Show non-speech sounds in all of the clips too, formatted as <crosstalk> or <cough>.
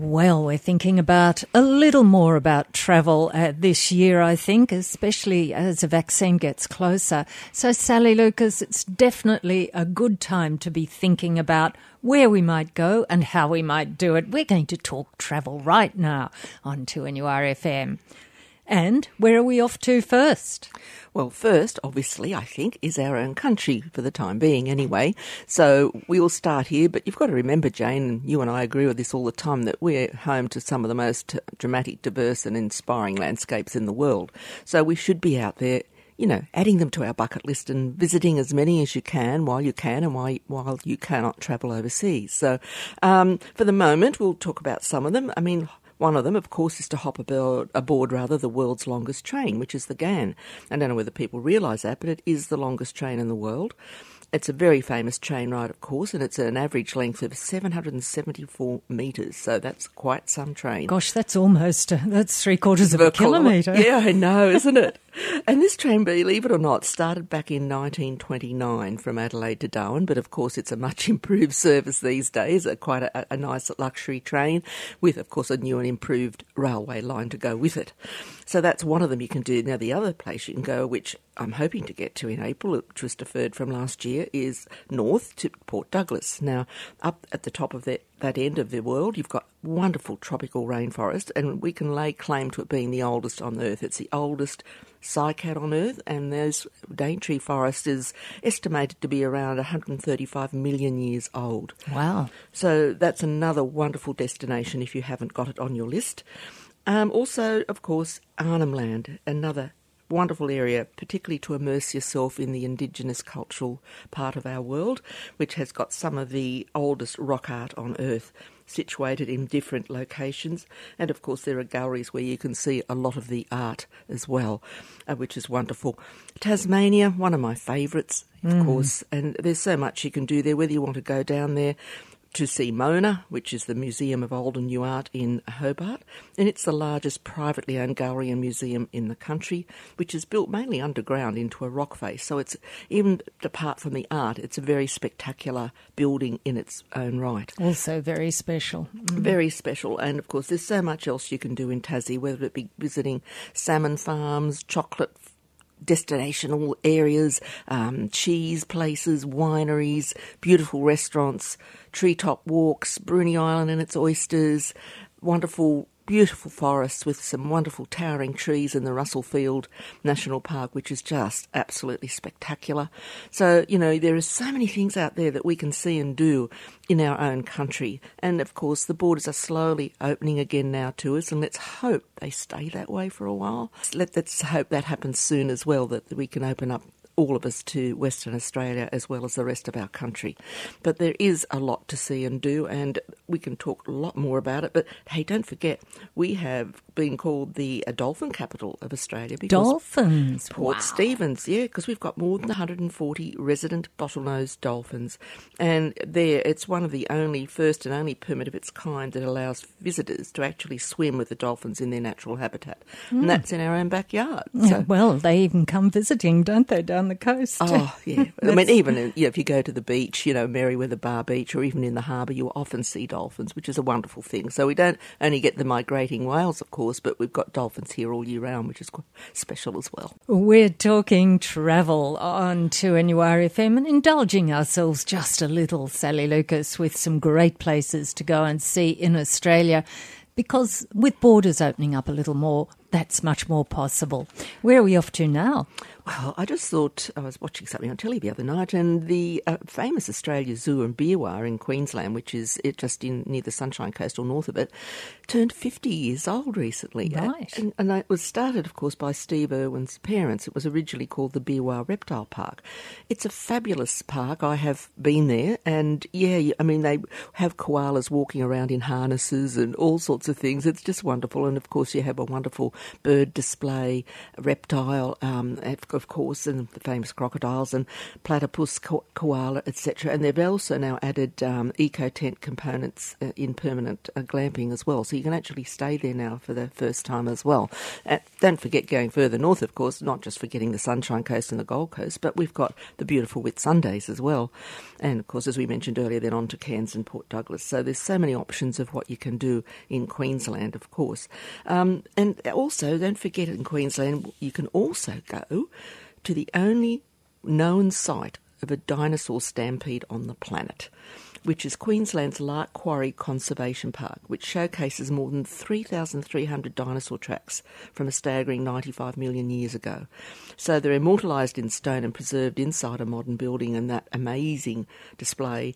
Well, we're thinking about a little more about travel uh, this year, I think, especially as the vaccine gets closer. So, Sally Lucas, it's definitely a good time to be thinking about where we might go and how we might do it. We're going to talk travel right now on 2NURFM. And where are we off to first? Well, first, obviously, I think, is our own country for the time being, anyway. So we'll start here, but you've got to remember, Jane, you and I agree with this all the time, that we're home to some of the most dramatic, diverse, and inspiring landscapes in the world. So we should be out there you know, adding them to our bucket list and visiting as many as you can while you can and while, while you cannot travel overseas. So, um, for the moment, we'll talk about some of them. I mean, one of them, of course, is to hop aboard, aboard rather the world's longest train, which is the Ghan. I don't know whether people realise that, but it is the longest train in the world. It's a very famous train ride, of course, and it's an average length of 774 metres, so that's quite some train. Gosh, that's almost, uh, that's three quarters of a, a kilometre. Yeah, I know, isn't it? <laughs> <laughs> And this train, believe it or not, started back in 1929 from Adelaide to Darwin, but of course it's a much <laughs> improved service these days, a, quite a, a nice luxury train with, of course, a new and improved railway line to go with it. So that's one of them you can do. Now, the other place you can go, which I'm hoping to get to in April, which was deferred from last year, is north to Port Douglas. Now, up at the top of that, that end of the world, you've got wonderful tropical rainforest, and we can lay claim to it being the oldest on Earth. It's the oldest cycad on Earth, and those Daintree forest is estimated to be around 135 million years old. Wow. So that's another wonderful destination if you haven't got it on your list. Um, also, of course, Arnhem Land, another wonderful area, particularly to immerse yourself in the indigenous cultural part of our world, which has got some of the oldest rock art on earth situated in different locations. And of course, there are galleries where you can see a lot of the art as well, uh, which is wonderful. Tasmania, one of my favourites, of mm. course, and there's so much you can do there, whether you want to go down there to see Mona, which is the Museum of Old and New Art in Hobart, and it's the largest privately owned gallery and museum in the country, which is built mainly underground into a rock face. So it's even apart from the art, it's a very spectacular building in its own right. Also very special. Mm. Very special, and of course, there's so much else you can do in Tassie, whether it be visiting salmon farms, chocolate destinational areas, um, cheese places, wineries, beautiful restaurants, treetop walks, Bruny Island and its oysters, wonderful beautiful forests with some wonderful towering trees in the Russell Field National Park, which is just absolutely spectacular. So, you know, there are so many things out there that we can see and do in our own country. And of course, the borders are slowly opening again now to us, and let's hope they stay that way for a while. Let, us hope that happens soon as well, that we can open up all of us to Western Australia as well as the rest of our country. But there is a lot to see and do, and we can talk a lot more about it. But hey, don't forget, we have been called the dolphin capital of Australia. Because dolphins, Port wow. Stephens, yeah, because we've got more than 140 resident bottlenose dolphins, and there it's one of the only first and only permit of its kind that allows visitors to actually swim with the dolphins in their natural habitat, mm. and hmm. that's in our own backyard. So. well, they even come visiting, don't they, down the coast. Oh, <laughs> yeah. I mean, even uh, you know, if you go to the beach, you know, Merewether Bar Beach, or even in the harbour, you often see dolphins, which is a wonderful thing. So we don't only get the migrating whales, of course, but we've got dolphins here all year round, which is quite special as well. We're talking travel on to 2NURFM and indulging ourselves just a little, Sally Lucas, with some great places to go and see in Australia because with borders opening up a little more, that's much more possible. Where are we off to now? Well, I just thought I was watching something on telly the other night, and the uh, famous Australia Zoo and Beerwah in Queensland, which is just in near the Sunshine Coast or north of it, turned 50 years old recently. Right. And, and it was started, of course, by Steve Irwin's parents. It was originally called the Beerwah Reptile Park. It's a fabulous park. I have been there, and yeah, I mean, they have koalas walking around in harnesses and all sorts of things. It's just wonderful. And of course, you have a wonderful bird display, reptile, um, of course, and the famous crocodiles and platypus, ko- koala, etc. And they've also now added um, eco tent components uh, in permanent uh, glamping as well, so you can actually stay there now for the first time as well. Don't forget going further north, of course, not just forgetting the Sunshine Coast and the Gold Coast, but we've got the beautiful Whitsundays as well. And of course, as we mentioned earlier, then on to Cairns and Port Douglas. So there's so many options of what you can do in Queensland, of course. Um, and also, don't forget in Queensland, you can also go to the only known site of a dinosaur stampede on the planet which is Queensland's Lark Quarry Conservation Park, which showcases more than 3,300 dinosaur tracks from a staggering 95 million years ago. So they're immortalised in stone and preserved inside a modern building, and that amazing display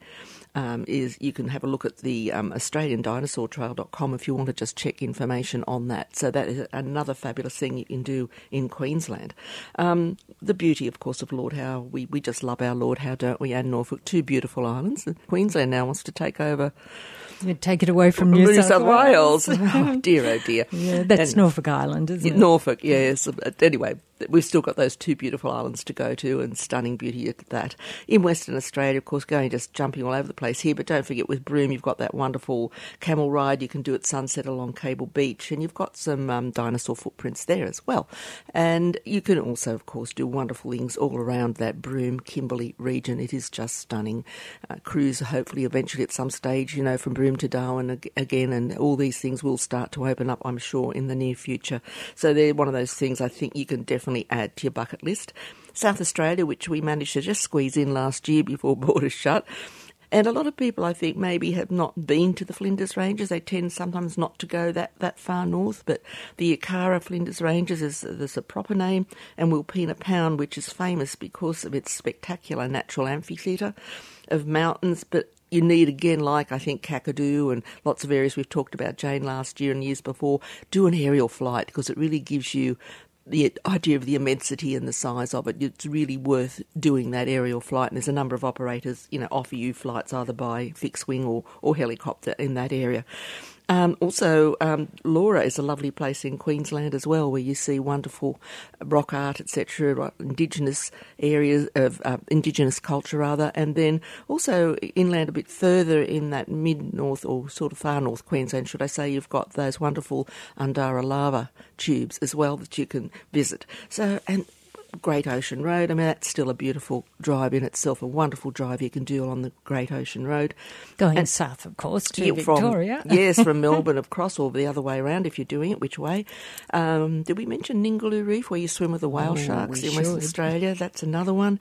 um, is you can have a look at the um, AustralianDinosaurTrail.com if you want to just check information on that. So that is another fabulous thing you can do in Queensland. Um, the beauty, of course, of Lord Howe, we, we just love our Lord Howe, don't we? And Norfolk, two beautiful islands. Queensland now wants to take over you take it away from New, New South, South Wales. Wales. <laughs> oh dear, oh dear. Yeah, that's and, Norfolk Island, isn't it? Norfolk, yes. Anyway, we've still got those two beautiful islands to go to and stunning beauty at that. In Western Australia, of course, going just jumping all over the place here, but don't forget with Broome, you've got that wonderful camel ride you can do at sunset along Cable Beach, and you've got some um, dinosaur footprints there as well. And you can also, of course, do wonderful things all around that Broome Kimberley region. It is just stunning. Uh, cruise, hopefully, eventually at some stage, you know, from Broome to Darwin again, and all these things will start to open up, I'm sure, in the near future. So they're one of those things I think you can definitely add to your bucket list. South Australia, which we managed to just squeeze in last year before <laughs> borders shut. And a lot of people, I think, maybe have not been to the Flinders Ranges. They tend sometimes not to go that, that far north, but the Ikara Flinders Ranges is, is a proper name, and Wilpena Pound, which is famous because of its spectacular natural amphitheatre of mountains, but you need again, like I think Kakadu and lots of areas we've talked about, Jane, last year and years before, do an aerial flight because it really gives you the idea of the immensity and the size of it. It's really worth doing that aerial flight, and there's a number of operators, you know, offer you flights either by fixed wing or, or helicopter in that area. Um, also, um, Laura is a lovely place in Queensland as well, where you see wonderful rock art, etc., indigenous areas of uh, indigenous culture, rather, and then also inland a bit further in that mid north or sort of far north Queensland, should I say, you've got those wonderful Undara lava tubes as well that you can visit. So, and Great Ocean Road. I mean, that's still a beautiful drive in itself, a wonderful drive you can do on the Great Ocean Road. Going and, south, of course, to yeah, Victoria. From, <laughs> yes, from <laughs> Melbourne across, or the other way around if you're doing it, which way. Um, did we mention Ningaloo Reef, where you swim with the whale oh, sharks in Western Australia? That's another one.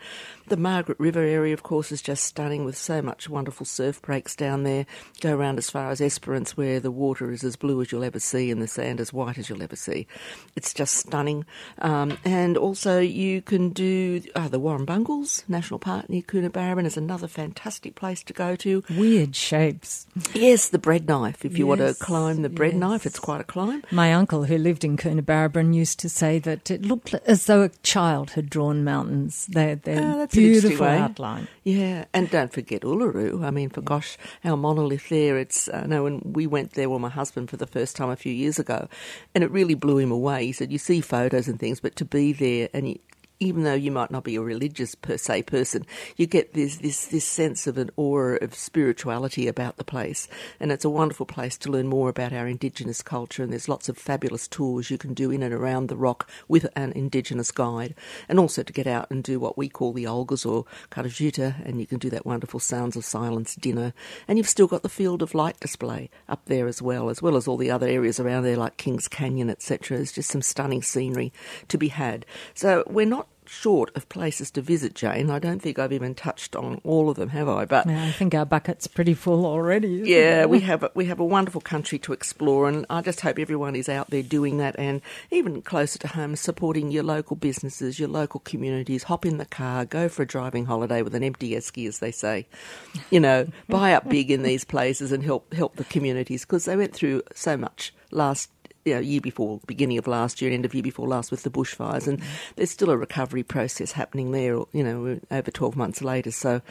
The Margaret River area, of course, is just stunning with so much wonderful surf breaks down there. Go around as far as Esperance, where the water is as blue as you'll ever see and the sand as white as you'll ever see. It's just stunning. Um, and also, you can do uh, the Warrumbungles National Park near Coonabarabran is another fantastic place to go to. Weird shapes. Yes, the bread knife. If you yes, want to climb the bread yes. knife, it's quite a climb. My uncle, who lived in Coonabarabran, used to say that it looked as though a child had drawn mountains. They're, they're oh, beautiful outline. Yeah, and don't forget Uluru. I mean, for gosh, our monolith there. It's I uh, know when we went there with my husband for the first time a few years ago, and it really blew him away. He said, "You see photos and things, but to be there and you, even though you might not be a religious per se person, you get this this this sense of an aura of spirituality about the place, and it's a wonderful place to learn more about our indigenous culture. And there's lots of fabulous tours you can do in and around the rock with an indigenous guide, and also to get out and do what we call the Olgas or Kata Tjuta, and you can do that wonderful Sounds of Silence dinner. And you've still got the Field of Light display up there as well, as well as all the other areas around there like Kings Canyon, etc. There's just some stunning scenery to be had. So we're not short of places to visit, Jane. I don't think I've even touched on all of them, have I? But yeah, I think our bucket's pretty full already. yeah, it? we <laughs> have a, we have a wonderful country to explore, and I just hope everyone is out there doing that, and even closer to home, supporting your local businesses, your local communities. Hop in the car, go for a driving holiday with an empty esky, as they say. You know, buy up big in these places and help help the communities because they went through so much last you know, year before, beginning of last year, end of year before last with the bushfires, and there's still a recovery process happening there. You know, over 12 months later, so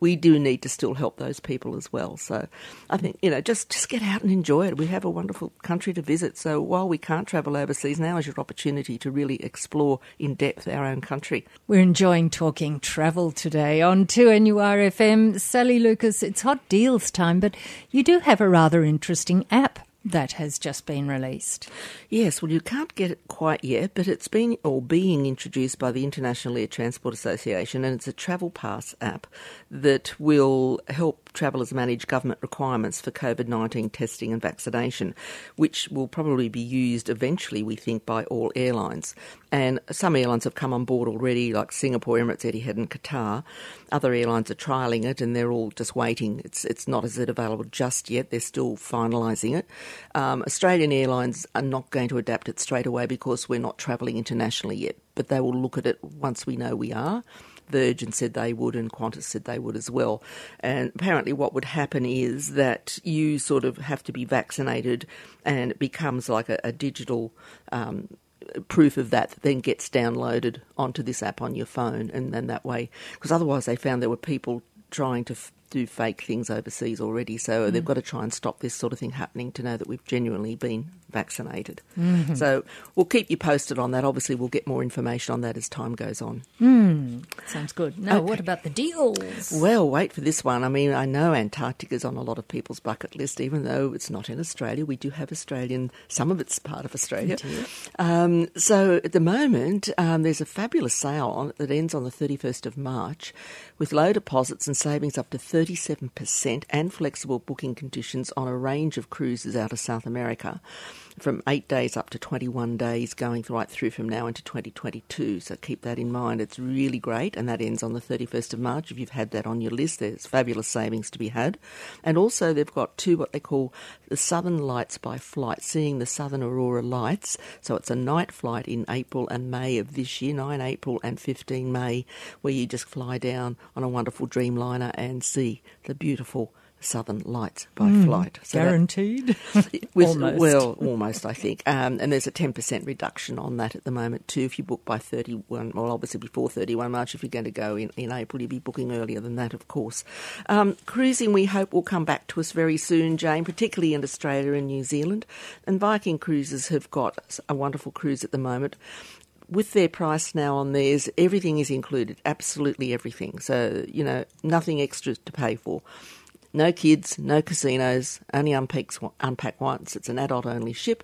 we do need to still help those people as well. So I think you know, just just get out and enjoy it. We have a wonderful country to visit. So while we can't travel overseas, now is your opportunity to really explore in depth our own country. We're enjoying talking travel today on 2NURFM. Sally Lucas, it's hot deals time, but you do have a rather interesting app that has just been released. Yes, well, you can't get it quite yet, but it's been or being introduced by the International Air Transport Association, and it's a travel pass app that will help travellers manage government requirements for COVID 19 testing and vaccination, which will probably be used eventually, we think, by all airlines. And some airlines have come on board already, like Singapore, Emirates, Etihad, and Qatar. Other airlines are trialling it, and they're all just waiting. It's it's not as it available just yet. They're still finalising it. Um, Australian Airlines are not going to adapt it straight away because we're not travelling internationally yet, but they will look at it once we know we are. Virgin said they would, and Qantas said they would as well. And apparently, what would happen is that you sort of have to be vaccinated, and it becomes like a, a digital. Um, proof of that, that then gets downloaded onto this app on your phone, and then that way, because otherwise they found there were people trying to f- do fake things overseas already. So mm. they've got to try and stop this sort of thing happening to know that we've genuinely been vaccinated. Mm-hmm. So we'll keep you posted on that. Obviously, we'll get more information on that as time goes on. Mm, sounds good. Now, okay. what about the deals? Well, wait for this one. I mean, I know Antarctica's on a lot of people's bucket list, even though it's not in Australia. We do have Australian, some of it's part of Australia. Um, so at the moment, um, there's a fabulous sale on that ends on the 31st of March with low deposits and savings up to 37% and flexible booking conditions on a range of cruises out of South America from eight days up to 21 days, going right through from now into 2022. So keep that in mind. It's really great, and that ends on the 31st of March. If you've had that on your list, there's fabulous savings to be had. And also, they've got two what they call the Southern Lights by Flight, seeing the Southern Aurora Lights. So it's a night flight in April and May of this year, 9 April and 15 May, where you just fly down on a wonderful Dreamliner and see the beautiful Southern Lights by mm, flight. So guaranteed? <laughs> That, with, almost. Well, almost, I think. Um, and there's a 10% reduction on that at the moment, too. If you book by 31, well, obviously before 31 March, if you're going to go in, in April, you'll be booking earlier than that, of course. Um, cruising, we hope, will come back to us very soon, Jane, particularly in Australia and New Zealand. And Viking Cruises have got a wonderful cruise at the moment with their price now on theirs, everything is included, absolutely everything. So, you know, nothing extra to pay for. No kids, no casinos, only unpacks, unpack once. It's an adult only ship.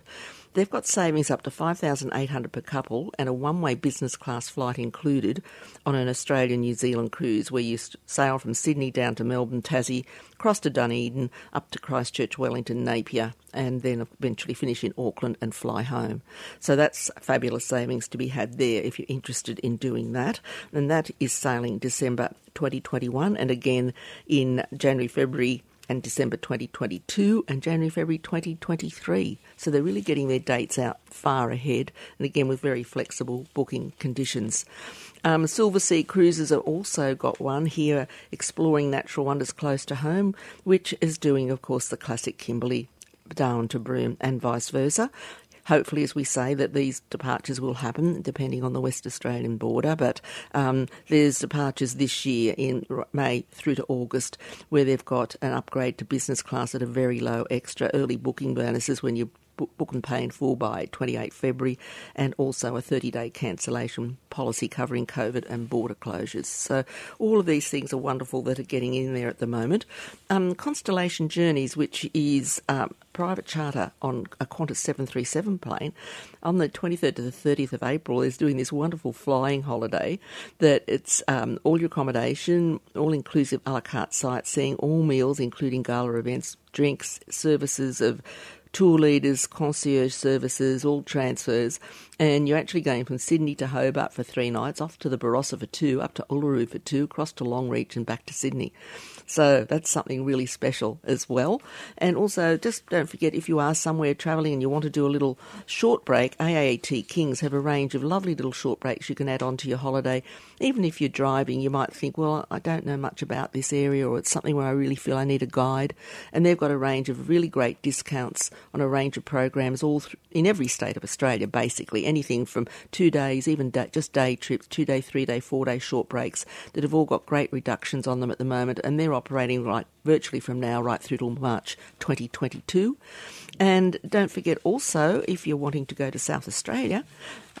They've got savings up to 5800 per couple and a one-way business class flight included on an Australian New Zealand cruise where you sail from Sydney down to Melbourne, Tassie, cross to Dunedin, up to Christchurch, Wellington, Napier, and then eventually finish in Auckland and fly home. So that's fabulous savings to be had there if you're interested in doing that. And that is sailing December 2021 and again in January, February and December 2022 and January, February 2023. So they're really getting their dates out far ahead and again with very flexible booking conditions. Um, Silversea Cruises have also got one here exploring natural wonders close to home, which is doing, of course, the classic Kimberley down to Broome and vice versa. Hopefully, as we say, that these departures will happen depending on the West Australian border. But um, there's departures this year in May through to August where they've got an upgrade to business class at a very low extra early booking bonuses when you book and pay in full by 28 February, and also a 30 day cancellation policy covering COVID and border closures. So, all of these things are wonderful that are getting in there at the moment. Um, Constellation Journeys, which is um, private charter on a Qantas 737 plane on the 23rd to the 30th of April is doing this wonderful flying holiday that it's um, all your accommodation, all inclusive a la carte sightseeing, all meals, including gala events, drinks, services of tour leaders, concierge services, all transfers, and you're actually going from Sydney to Hobart for three nights, off to the Barossa for two, up to Uluru for two, across to Longreach and back to Sydney. So that's something really special as well. And also, just don't forget if you are somewhere travelling and you want to do a little short break, AAT Kings have a range of lovely little short breaks you can add on to your holiday. Even if you're driving, you might think, well, I don't know much about this area or it's something where I really feel I need a guide. And they've got a range of really great discounts on a range of programs all th- in every state of Australia, basically. Anything from two days, even da- just day trips, two day, three day, four day short breaks that have all got great reductions on them at the moment, and they're operating right virtually from now right through till March 2022. And don't forget also, if you're wanting to go to South Australia,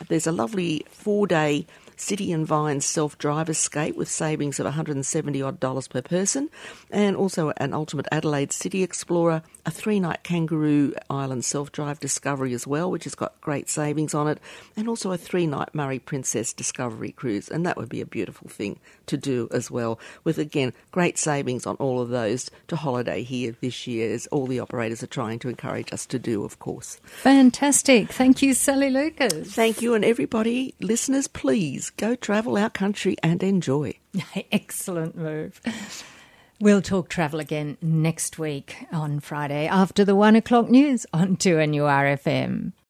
there's a lovely four day City and Vines self drive escape with savings of 170 odd dollars per person, and also an Ultimate Adelaide City Explorer, a three night Kangaroo Island self drive discovery as well, which has got great savings on it, and also a three night Murray Princess Discovery Cruise, and that would be a beautiful thing to do as well, with again great savings on all of those to holiday here this year, as all the operators are trying to encourage us to do, of course. Fantastic. Thank you, Sally Lucas. Thank you, and everybody, listeners, please go travel our country and enjoy. <laughs> Excellent move. We'll talk travel again next week on Friday after the one o'clock news on 2NURFM.